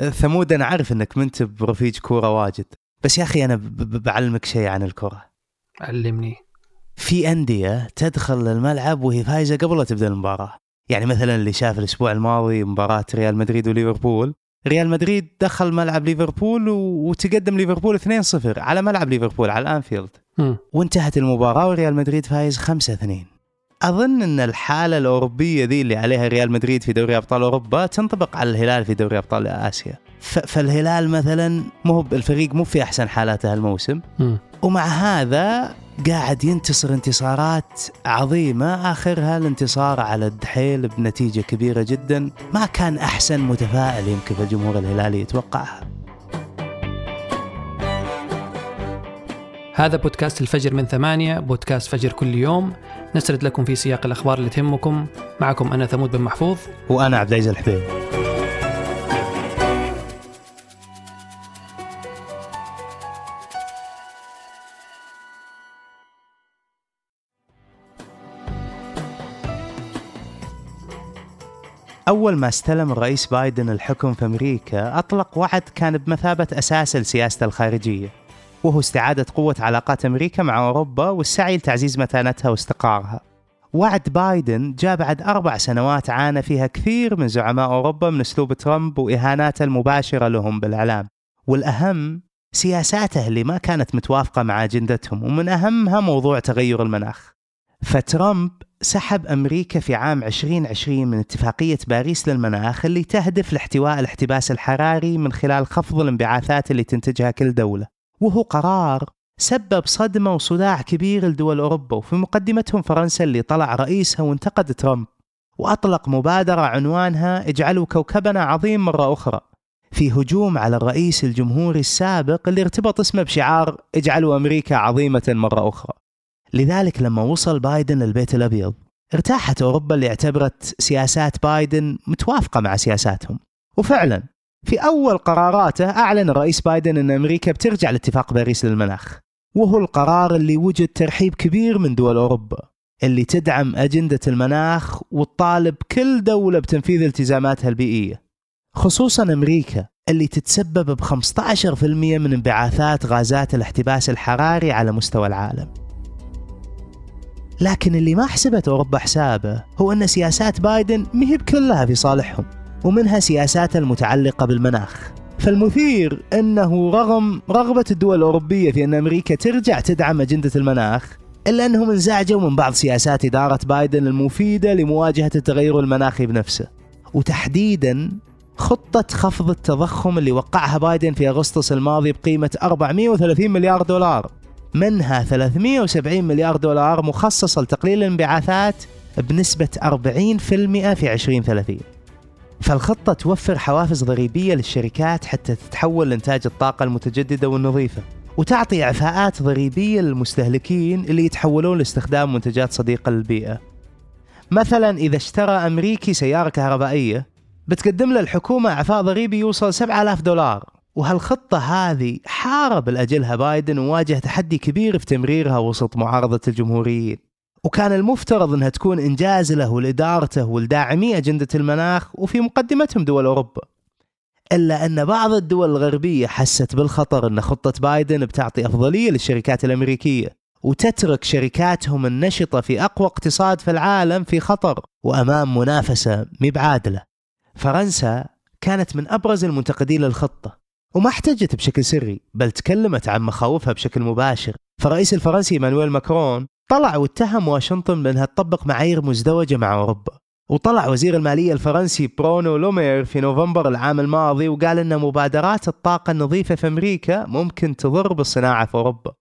ثمود أنا عارف إنك منت برفيج كورة واجد. بس يا أخي أنا بعلمك شيء عن الكرة. علمني. في أندية تدخل للملعب وهي فايزة قبل لا تبدأ المباراة. يعني مثلا اللي شاف الأسبوع الماضي مباراة ريال مدريد وليفربول. ريال مدريد دخل ملعب ليفربول. وتقدم ليفربول 2-0 على ملعب ليفربول على الأنفيلد. وانتهت المباراة وريال مدريد فايز 5 2 أظن أن الحالة الأوروبية ذي اللي عليها ريال مدريد في دوري أبطال أوروبا تنطبق على الهلال في دوري أبطال آسيا. ف- فالهلال مثلا مو الفريق مو في أحسن حالاته هالموسم. مم. ومع هذا قاعد ينتصر انتصارات عظيمة. آخرها الانتصار على الدحيل بنتيجة كبيرة جدا. ما كان أحسن متفائل يمكن الجمهور الهلالي يتوقعها. هذا بودكاست الفجر من ثمانية بودكاست فجر كل يوم. نسرد لكم في سياق الأخبار اللي تهمكم. معكم أنا ثمود بن محفوظ. وأنا عبد العزيز الحبيب. أول ما استلم الرئيس بايدن الحكم في أمريكا أطلق وعد كان بمثابة أساس لسياسته الخارجية. وهو استعادة قوة علاقات أمريكا مع أوروبا والسعي لتعزيز متانتها واستقرارها. وعد بايدن جاء بعد أربع سنوات عانى فيها كثير من زعماء أوروبا من أسلوب ترامب وإهاناته المباشرة لهم بالإعلام. والأهم سياساته اللي ما كانت متوافقة مع أجندتهم ومن أهمها موضوع تغير المناخ. فترامب سحب أمريكا في عام 2020 من اتفاقية باريس للمناخ اللي تهدف لاحتواء الاحتباس الحراري من خلال خفض الانبعاثات اللي تنتجها كل دولة. وهو قرار سبب صدمة وصداع كبير لدول أوروبا وفي مقدمتهم فرنسا اللي طلع رئيسها وانتقد ترامب وأطلق مبادرة عنوانها اجعلوا كوكبنا عظيم مرة أخرى في هجوم على الرئيس الجمهوري السابق اللي ارتبط اسمه بشعار اجعلوا أمريكا عظيمة مرة أخرى لذلك لما وصل بايدن للبيت الأبيض ارتاحت أوروبا اللي اعتبرت سياسات بايدن متوافقة مع سياساتهم. وفعلا في أول قراراته أعلن الرئيس بايدن أن أمريكا بترجع لاتفاق باريس للمناخ وهو القرار اللي وجد ترحيب كبير من دول أوروبا اللي تدعم أجندة المناخ وتطالب كل دولة بتنفيذ التزاماتها البيئية. خصوصا أمريكا اللي تتسبب ب 15% من انبعاثات غازات الاحتباس الحراري على مستوى العالم. لكن اللي ما حسبت أوروبا حسابه هو أن سياسات بايدن مهب كلها في صالحهم. ومنها سياساته المتعلقة بالمناخ. فالمثير أنه رغم رغبة الدول الأوروبية في أن أمريكا ترجع تدعم أجندة المناخ إلا أنهم انزعجوا من بعض سياسات إدارة بايدن المفيدة لمواجهة التغير المناخي بنفسه. وتحديدا خطة خفض التضخم اللي وقعها بايدن في أغسطس الماضي بقيمة 430 مليار دولار. منها 370 مليار دولار مخصصة لتقليل الانبعاثات بنسبة 40% في 2030 فالخطة توفر حوافز ضريبية للشركات حتى تتحول لإنتاج الطاقة المتجددة والنظيفة وتعطي إعفاءات ضريبية للمستهلكين اللي يتحولون لاستخدام منتجات صديقة للبيئة مثلا إذا اشترى أمريكي سيارة كهربائية بتقدم له الحكومة إعفاء ضريبي يوصل 7000 دولار. وهالخطة هذه حارب الأجلها بايدن وواجه تحدي كبير في تمريرها وسط معارضة الجمهوريين. وكان المفترض إنها تكون إنجاز له ولادارته ولداعمي أجندة المناخ وفي مقدمتهم دول أوروبا. إلا أن بعض الدول الغربية حست بالخطر إن خطة بايدن بتعطي أفضلية للشركات الأمريكية وتترك شركاتهم النشطة في أقوى اقتصاد في العالم في خطر وأمام منافسة مي بعادله. فرنسا كانت من أبرز المنتقدين للخطة وما احتجت بشكل سري بل تكلمت عن مخاوفها بشكل مباشر فرئيس الفرنسي إيمانويل ماكرون طلع واتهم واشنطن بأنها تطبق معايير مزدوجة مع أوروبا. وطلع وزير المالية الفرنسي برونو لومير في نوفمبر العام الماضي وقال إن مبادرات الطاقة النظيفة في أمريكا ممكن تضر بالصناعة في أوروبا.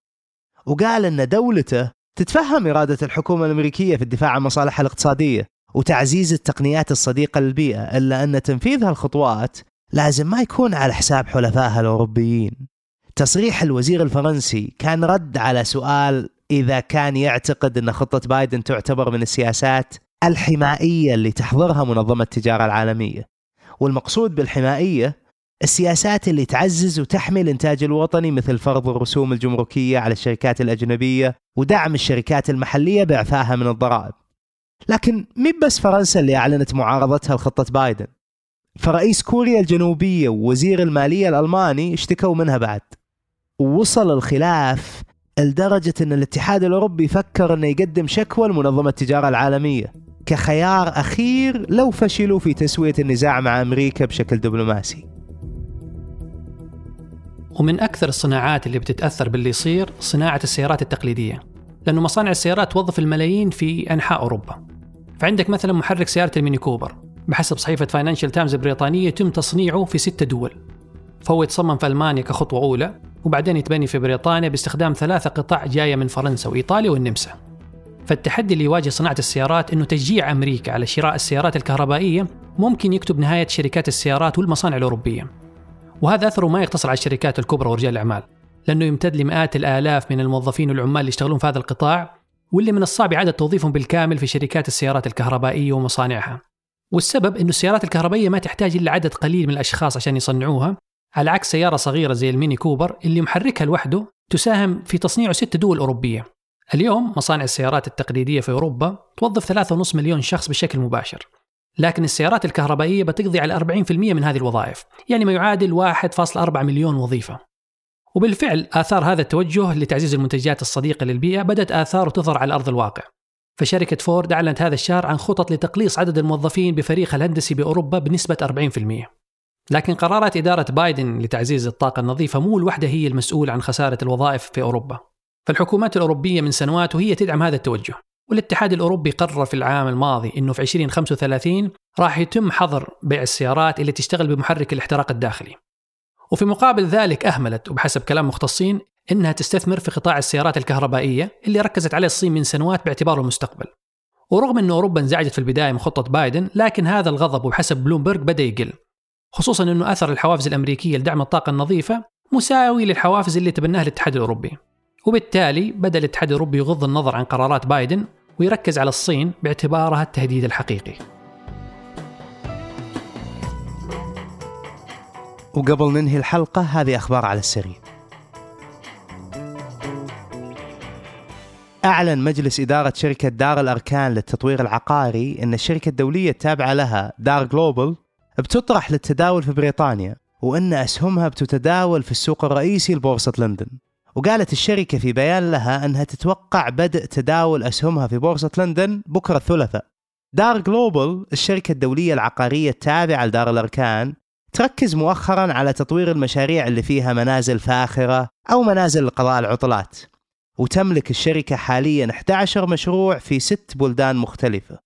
وقال إن دولته تتفهم إرادة الحكومة الأمريكية في الدفاع عن مصالحها الاقتصادية وتعزيز التقنيات الصديقة للبيئة إلا إن تنفيذ هالخطوات لازم ما يكون على حساب حلفائها الأوروبيين. تصريح الوزير الفرنسي كان رد على سؤال إذا كان يعتقد أن خطة بايدن تعتبر من السياسات الحمائية اللي تحضرها منظمة التجارة العالمية. والمقصود بالحمائية السياسات اللي تعزز وتحمي الإنتاج الوطني مثل فرض الرسوم الجمركية على الشركات الأجنبية ودعم الشركات المحلية بإعفائها من الضرائب. لكن مي بس فرنسا اللي أعلنت معارضتها لخطة بايدن. فرئيس كوريا الجنوبية ووزير المالية الألماني اشتكوا منها بعد. ووصل الخلاف لدرجة أن الاتحاد الأوروبي فكر أنه يقدم شكوى لمنظمة التجارة العالمية كخيار أخير لو فشلوا في تسوية النزاع مع أمريكا بشكل دبلوماسي. ومن أكثر الصناعات اللي بتتأثر باللي يصير صناعة السيارات التقليدية لأنه مصانع السيارات توظف الملايين في أنحاء أوروبا. فعندك مثلا محرك سيارة الميني كوبر بحسب صحيفة فاينانشال تايمز البريطانية يتم تصنيعه في ستة دول. فهو يتصمم في ألمانيا كخطوة أولى وبعدين يتبني في بريطانيا باستخدام ثلاثة قطع جاية من فرنسا وإيطاليا والنمسا. فالتحدي اللي يواجه صناعة السيارات أنه تشجيع أمريكا على شراء السيارات الكهربائية ممكن يكتب نهاية شركات السيارات والمصانع الأوروبية. وهذا أثره ما يقتصر على الشركات الكبرى ورجال الأعمال لأنه يمتد لمئات الآلاف من الموظفين والعمال اللي يشتغلون في هذا القطاع واللي من الصعب إعادة توظيفهم بالكامل في شركات السيارات الكهربائية ومصانعها. والسبب أنه السيارات الكهربائية ما تحتاج إلا عدد قليل من الأشخاص عشان يصنعوها على عكس سيارة صغيرة زي الميني كوبر اللي محركها لوحده تساهم في تصنيعه ست دول أوروبية. اليوم مصانع السيارات التقليدية في أوروبا توظف 3.5 مليون شخص بشكل مباشر. لكن السيارات الكهربائية بتقضي على 40% من هذه الوظائف يعني ما يعادل 1.4 مليون وظيفة. وبالفعل آثار هذا التوجه لتعزيز المنتجات الصديقة للبيئة بدأت آثاره تظهر على أرض الواقع. فشركة فورد أعلنت هذا الشهر عن خطط لتقليص عدد الموظفين بفريقها الهندسي بأوروبا بنسبة 40% لكن قرارات إدارة بايدن لتعزيز الطاقة النظيفة مو الوحدة هي المسؤول عن خسارة الوظائف في أوروبا. فالحكومات الأوروبية من سنوات وهي تدعم هذا التوجه. والاتحاد الأوروبي قرر في العام الماضي أنه في 2035 راح يتم حظر بيع السيارات اللي تشتغل بمحرك الاحتراق الداخلي. وفي مقابل ذلك أهملت وبحسب كلام مختصين أنها تستثمر في قطاع السيارات الكهربائية اللي ركزت عليه الصين من سنوات باعتباره المستقبل. ورغم أن أوروبا انزعجت في البداية من خطة بايدن لكن هذا الغضب وبحسب بلومبرج بدأ يقل. خصوصا أنه أثر الحوافز الأمريكية لدعم الطاقة النظيفة مساوي للحوافز اللي تبناها الاتحاد الأوروبي. وبالتالي بدأ الاتحاد الأوروبي يغض النظر عن قرارات بايدن ويركز على الصين باعتبارها التهديد الحقيقي. وقبل ننهي الحلقة هذه أخبار على السريع أعلن مجلس إدارة شركة دار الأركان للتطوير العقاري أن الشركة الدولية التابعة لها دار جلوبال بتطرح للتداول في بريطانيا وأن أسهمها بتتداول في السوق الرئيسي لبورصة لندن. وقالت الشركة في بيان لها أنها تتوقع بدء تداول أسهمها في بورصة لندن بكرة الثلاثاء. دار جلوبال الشركة الدولية العقارية التابعة لدار الأركان تركز مؤخرا على تطوير المشاريع اللي فيها منازل فاخرة أو منازل لقضاء العطلات. وتملك الشركة حاليا 11 مشروع في ست بلدان مختلفة.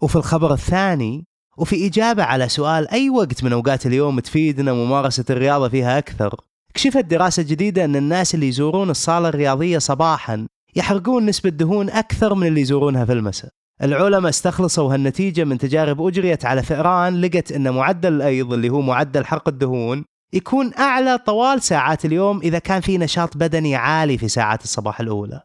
وفي الخبر الثاني وفي إجابة على سؤال أي وقت من أوقات اليوم تفيدنا ممارسة الرياضة فيها أكثر؟ كشفت دراسة جديدة أن الناس اللي يزورون الصالة الرياضية صباحا يحرقون نسبة دهون أكثر من اللي يزورونها في المساء. العلماء استخلصوا هالنتيجة من تجارب أجريت على فئران لقت أن معدل الأيض اللي هو معدل حرق الدهون يكون أعلى طوال ساعات اليوم إذا كان في نشاط بدني عالي في ساعات الصباح الأولى.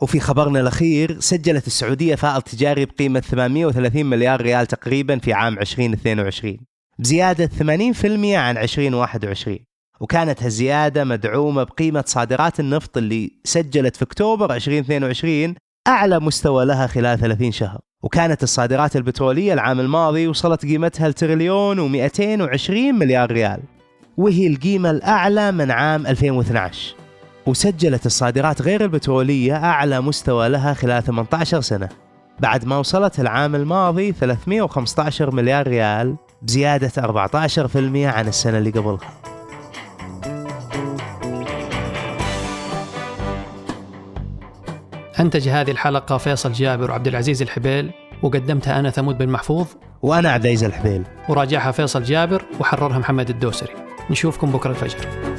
وفي خبرنا الأخير سجلت السعودية فائض تجاري بقيمة 830 مليار ريال تقريبا في عام 2022 بزيادة 80% عن 2021 وكانت هالزيادة مدعومة بقيمة صادرات النفط اللي سجلت في أكتوبر 2022 أعلى مستوى لها خلال 30 شهر. وكانت الصادرات البترولية العام الماضي وصلت قيمتها لتريليون و220 مليار ريال. وهي القيمة الأعلى من عام 2012 وسجلت الصادرات غير البترولية أعلى مستوى لها خلال 18 سنة. بعد ما وصلت العام الماضي 315 مليار ريال بزيادة 14% عن السنة اللي قبلها. أنتج هذه الحلقة فيصل جابر وعبد العزيز الحبيل وقدمتها أنا ثمود بن محفوظ. وأنا عبد العزيز الحبيل. وراجعها فيصل جابر وحررها محمد الدوسري. نشوفكم بكرة الفجر.